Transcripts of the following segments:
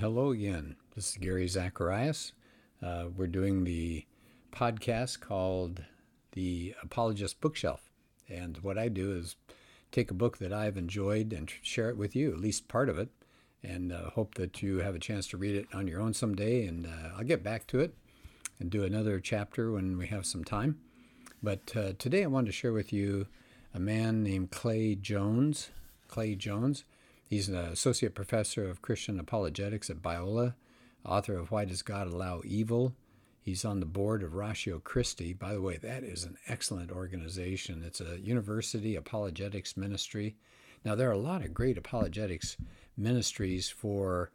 Hello again. This is Gary Zacharias. Uh, we're doing the podcast called The Apologist Bookshelf. And what I do is take a book that I've enjoyed and share it with you, at least part of it, and uh, hope that you have a chance to read it on your own someday. And uh, I'll get back to it and do another chapter when we have some time. But uh, today I wanted to share with you a man named Clay Jones. Clay Jones. He's an associate professor of Christian apologetics at Biola, author of Why Does God Allow Evil? He's on the board of Ratio Christi. By the way, that is an excellent organization. It's a university apologetics ministry. Now, there are a lot of great apologetics ministries for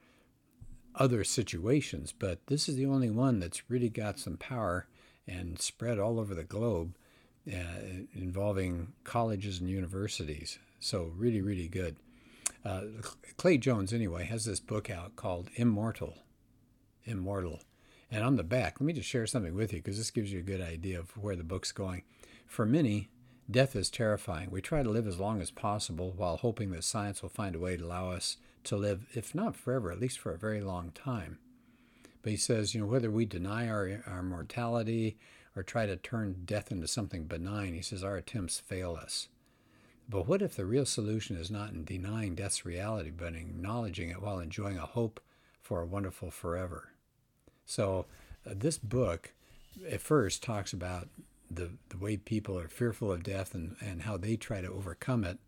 other situations, but this is the only one that's really got some power and spread all over the globe uh, involving colleges and universities. So, really, really good. Uh, Clay Jones, anyway, has this book out called Immortal. Immortal. And on the back, let me just share something with you because this gives you a good idea of where the book's going. For many, death is terrifying. We try to live as long as possible while hoping that science will find a way to allow us to live, if not forever, at least for a very long time. But he says, you know, whether we deny our, our mortality or try to turn death into something benign, he says our attempts fail us. But what if the real solution is not in denying death's reality, but in acknowledging it while enjoying a hope for a wonderful forever? So, uh, this book at first talks about the, the way people are fearful of death and, and how they try to overcome it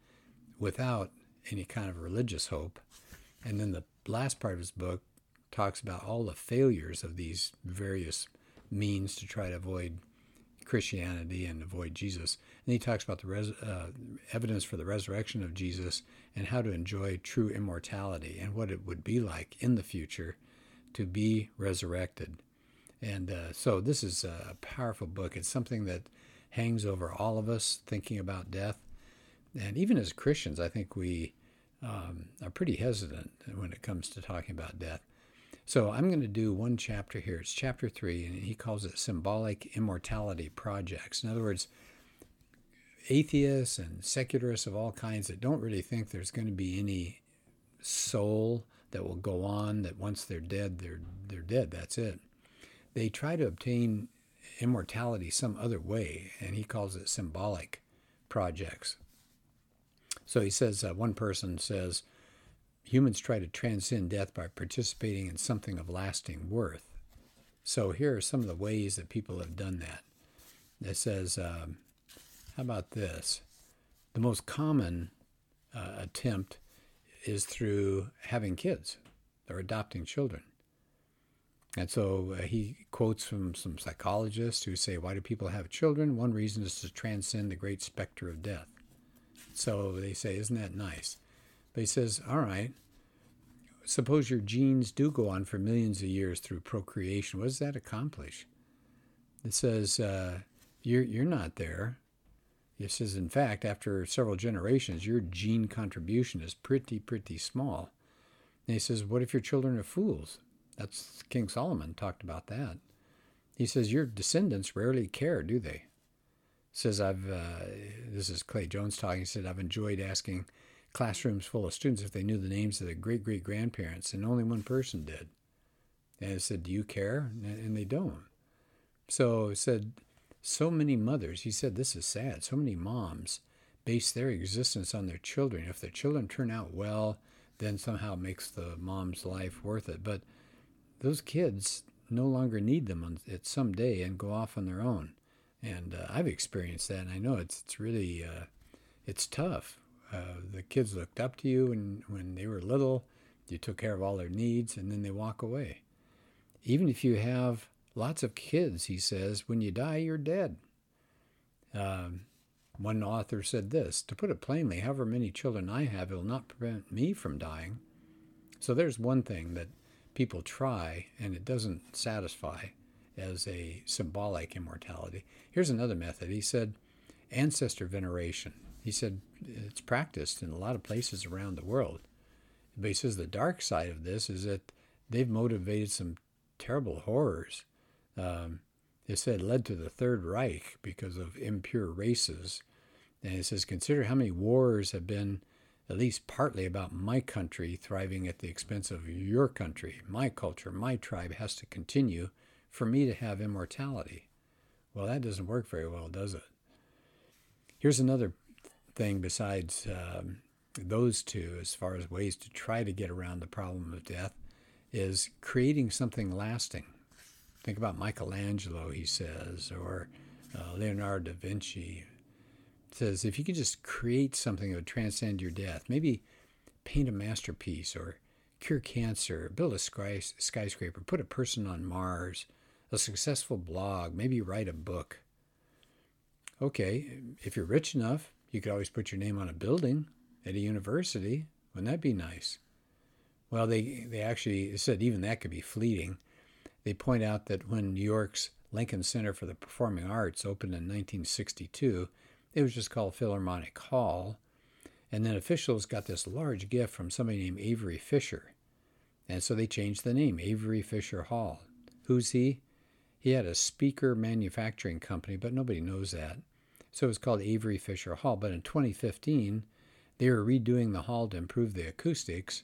without any kind of religious hope. And then the last part of his book talks about all the failures of these various means to try to avoid Christianity and avoid Jesus. And he talks about the res- uh, evidence for the resurrection of Jesus and how to enjoy true immortality and what it would be like in the future to be resurrected. And uh, so this is a powerful book. It's something that hangs over all of us thinking about death. And even as Christians, I think we um, are pretty hesitant when it comes to talking about death. So I'm going to do one chapter here. It's chapter three, and he calls it Symbolic Immortality Projects. In other words, atheists and secularists of all kinds that don't really think there's going to be any soul that will go on, that once they're dead, they're, they're dead. That's it. They try to obtain immortality some other way, and he calls it symbolic projects. So he says, uh, one person says, humans try to transcend death by participating in something of lasting worth. So here are some of the ways that people have done that. It says, um, how about this? The most common uh, attempt is through having kids or adopting children. And so uh, he quotes from some psychologists who say, Why do people have children? One reason is to transcend the great specter of death. So they say, Isn't that nice? But he says, all right, suppose your genes do go on for millions of years through procreation. What does that accomplish? It says, uh, you're, you're not there. It says, in fact, after several generations, your gene contribution is pretty, pretty small. And he says, what if your children are fools? That's King Solomon talked about that. He says, your descendants rarely care, do they? Says, I've, uh, this is Clay Jones talking, he said, I've enjoyed asking classrooms full of students if they knew the names of their great great grandparents, and only one person did. And I said, Do you care? And they don't. So I said, So many mothers, he said, This is sad. So many moms base their existence on their children. If their children turn out well, then somehow it makes the mom's life worth it. But those kids no longer need them at some day and go off on their own. And uh, I've experienced that, and I know it's it's really uh, it's tough uh, the kids looked up to you and when they were little you took care of all their needs and then they walk away. Even if you have lots of kids he says when you die you're dead. Um, one author said this to put it plainly however many children i have it will not prevent me from dying. So there's one thing that people try and it doesn't satisfy as a symbolic immortality. Here's another method. He said ancestor veneration he said it's practiced in a lot of places around the world. But he says the dark side of this is that they've motivated some terrible horrors. Um, it said led to the Third Reich because of impure races. And it says, consider how many wars have been at least partly about my country thriving at the expense of your country. My culture, my tribe has to continue for me to have immortality. Well, that doesn't work very well, does it? Here's another thing besides um, those two, as far as ways to try to get around the problem of death, is creating something lasting. Think about Michelangelo, he says, or uh, Leonardo da Vinci. Says if you could just create something that would transcend your death, maybe paint a masterpiece or cure cancer, build a skyscraper, put a person on Mars, a successful blog, maybe write a book. Okay, if you're rich enough, you could always put your name on a building at a university. Wouldn't that be nice? Well, they, they actually said even that could be fleeting. They point out that when New York's Lincoln Center for the Performing Arts opened in 1962, it was just called Philharmonic Hall. And then officials got this large gift from somebody named Avery Fisher. And so they changed the name, Avery Fisher Hall. Who's he? He had a speaker manufacturing company, but nobody knows that. So it was called Avery Fisher Hall. But in 2015, they were redoing the hall to improve the acoustics.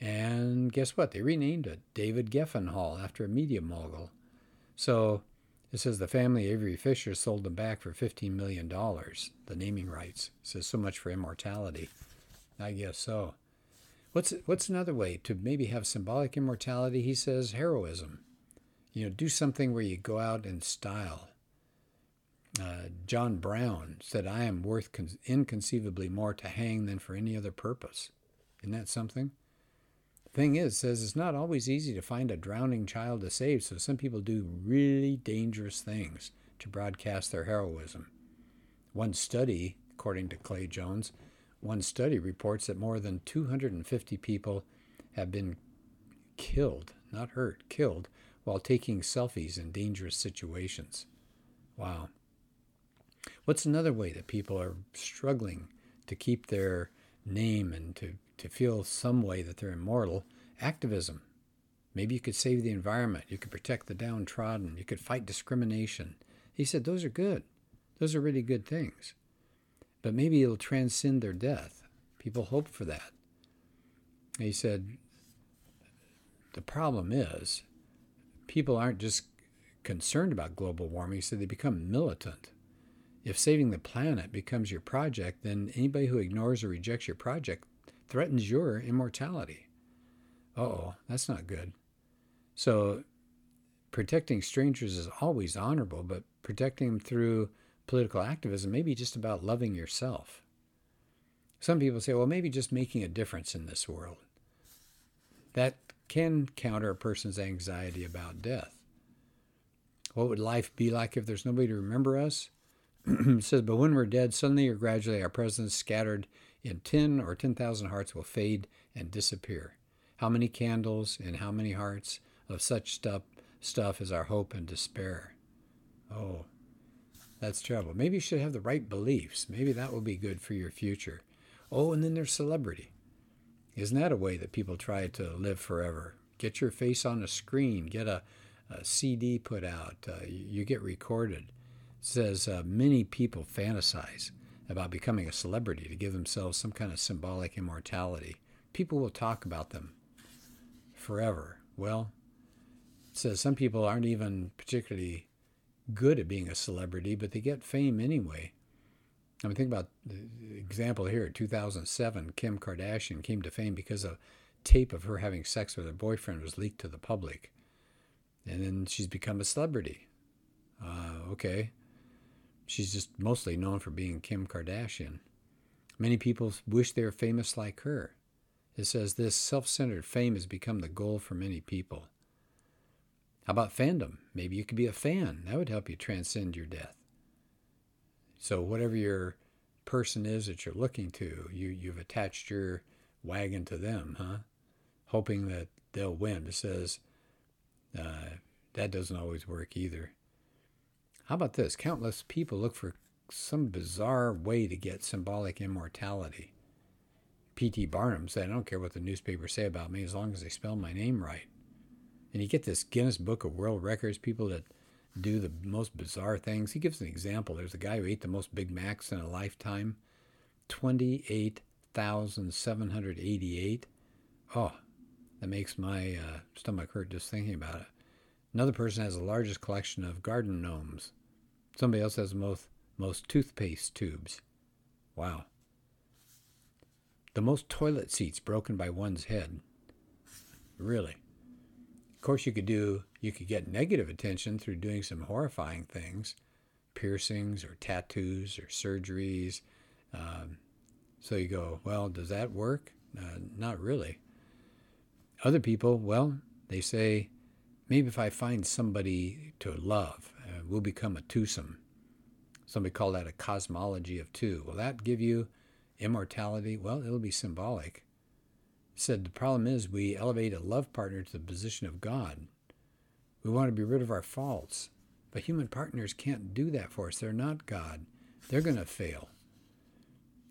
And guess what? They renamed it David Geffen Hall after a media mogul. So it says the family Avery Fisher sold them back for $15 million, the naming rights. It says so much for immortality. I guess so. What's, what's another way to maybe have symbolic immortality? He says heroism. You know, do something where you go out in style. Uh, John Brown said, I am worth con- inconceivably more to hang than for any other purpose. Isn't that something? Thing is, says it's not always easy to find a drowning child to save, so some people do really dangerous things to broadcast their heroism. One study, according to Clay Jones, one study reports that more than 250 people have been killed, not hurt, killed while taking selfies in dangerous situations. Wow. What's another way that people are struggling to keep their name and to, to feel some way that they're immortal? Activism. Maybe you could save the environment. You could protect the downtrodden. You could fight discrimination. He said those are good. Those are really good things. But maybe it'll transcend their death. People hope for that. He said the problem is people aren't just concerned about global warming, so they become militant. If saving the planet becomes your project, then anybody who ignores or rejects your project threatens your immortality. oh, that's not good. So, protecting strangers is always honorable, but protecting them through political activism may be just about loving yourself. Some people say, well, maybe just making a difference in this world. That can counter a person's anxiety about death. What would life be like if there's nobody to remember us? says, But when we're dead, suddenly or gradually our presence scattered in 10 or 10,000 hearts will fade and disappear. How many candles in how many hearts of such stuff, stuff is our hope and despair? Oh, that's trouble. Maybe you should have the right beliefs. Maybe that will be good for your future. Oh, and then there's celebrity. Isn't that a way that people try to live forever? Get your face on a screen, get a, a CD put out, uh, you get recorded. Says uh, many people fantasize about becoming a celebrity to give themselves some kind of symbolic immortality. People will talk about them forever. Well, says some people aren't even particularly good at being a celebrity, but they get fame anyway. I mean, think about the example here. 2007, Kim Kardashian came to fame because a tape of her having sex with her boyfriend was leaked to the public. And then she's become a celebrity. Uh, okay. She's just mostly known for being Kim Kardashian. Many people wish they were famous like her. It says this self centered fame has become the goal for many people. How about fandom? Maybe you could be a fan. That would help you transcend your death. So whatever your person is that you're looking to, you you've attached your wagon to them, huh? Hoping that they'll win. It says uh, that doesn't always work either. How about this? Countless people look for some bizarre way to get symbolic immortality. P.T. Barnum said, I don't care what the newspapers say about me as long as they spell my name right. And you get this Guinness Book of World Records, people that do the most bizarre things. He gives an example. There's a guy who ate the most Big Macs in a lifetime 28,788. Oh, that makes my uh, stomach hurt just thinking about it. Another person has the largest collection of garden gnomes. Somebody else has most, most toothpaste tubes. Wow. The most toilet seats broken by one's head. Really. Of course, you could do, you could get negative attention through doing some horrifying things piercings or tattoos or surgeries. Um, so you go, well, does that work? Uh, not really. Other people, well, they say, maybe if I find somebody to love, we'll become a twosome. Somebody called that a cosmology of two. Will that give you immortality? Well, it'll be symbolic. said the problem is we elevate a love partner to the position of God. We want to be rid of our faults. But human partners can't do that for us. They're not God. They're going to fail.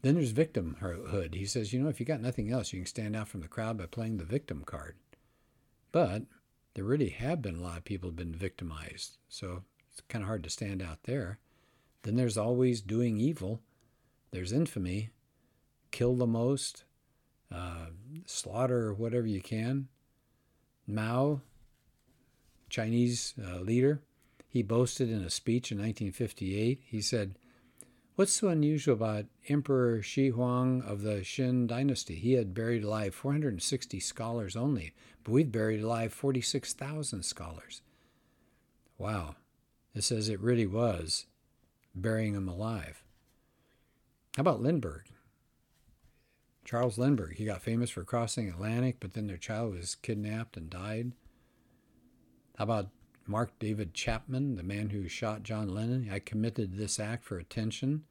Then there's victimhood. He says, you know, if you got nothing else, you can stand out from the crowd by playing the victim card. But there really have been a lot of people who've been victimized. So it's kind of hard to stand out there. Then there's always doing evil. There's infamy. Kill the most. Uh, slaughter whatever you can. Mao, Chinese uh, leader, he boasted in a speech in 1958. He said, What's so unusual about Emperor Shi Huang of the Qin dynasty? He had buried alive 460 scholars only, but we've buried alive 46,000 scholars. Wow. It says it really was burying him alive. How about Lindbergh? Charles Lindbergh, he got famous for crossing Atlantic, but then their child was kidnapped and died. How about Mark David Chapman, the man who shot John Lennon, I committed this act for attention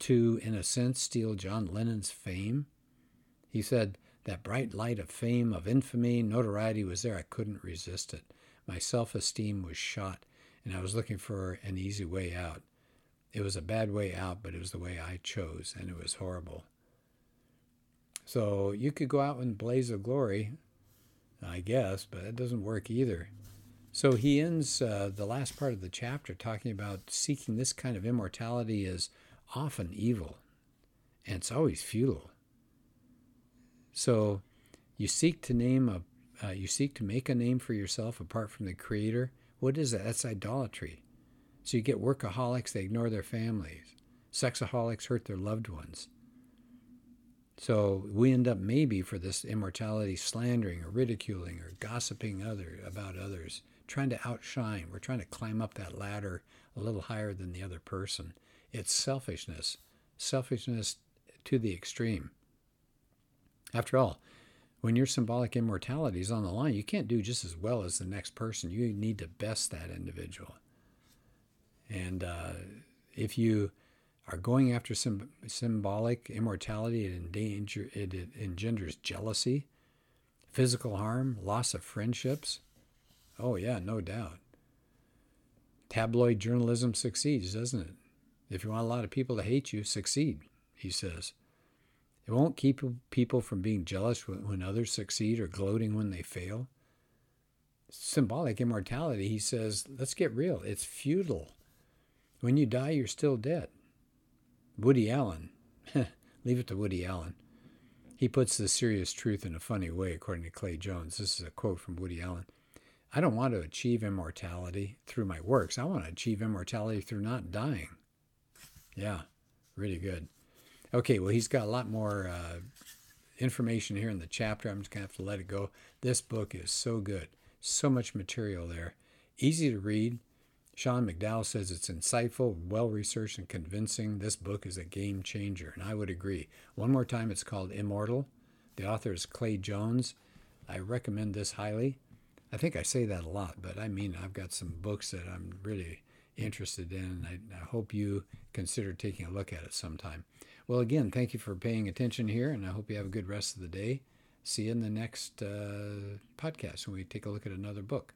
to, in a sense, steal John Lennon's fame. He said, That bright light of fame, of infamy, notoriety was there. I couldn't resist it. My self esteem was shot, and I was looking for an easy way out. It was a bad way out, but it was the way I chose, and it was horrible. So you could go out in blaze of glory, I guess, but it doesn't work either. So he ends uh, the last part of the chapter talking about seeking this kind of immortality is often evil, and it's always futile. So you seek to name a, uh, you seek to make a name for yourself apart from the Creator. What is that? That's idolatry. So you get workaholics; they ignore their families. Sexaholics hurt their loved ones. So we end up maybe for this immortality slandering or ridiculing or gossiping other about others trying to outshine. We're trying to climb up that ladder a little higher than the other person. It's selfishness, selfishness to the extreme. After all, when your symbolic immortality is on the line, you can't do just as well as the next person. You need to best that individual. And uh, if you are going after symbolic immortality, it, endanger, it, it engenders jealousy, physical harm, loss of friendships, Oh, yeah, no doubt. Tabloid journalism succeeds, doesn't it? If you want a lot of people to hate you, succeed, he says. It won't keep people from being jealous when others succeed or gloating when they fail. Symbolic immortality, he says, let's get real. It's futile. When you die, you're still dead. Woody Allen, leave it to Woody Allen. He puts the serious truth in a funny way, according to Clay Jones. This is a quote from Woody Allen. I don't want to achieve immortality through my works. I want to achieve immortality through not dying. Yeah, really good. Okay, well, he's got a lot more uh, information here in the chapter. I'm just going to have to let it go. This book is so good, so much material there. Easy to read. Sean McDowell says it's insightful, well researched, and convincing. This book is a game changer, and I would agree. One more time, it's called Immortal. The author is Clay Jones. I recommend this highly. I think I say that a lot, but I mean, I've got some books that I'm really interested in, and I, I, hope you consider taking a look at it sometime. Well, again, thank you for paying attention here, and I hope you have a good rest of the day. See you in the next uh, podcast when we take a look at another book.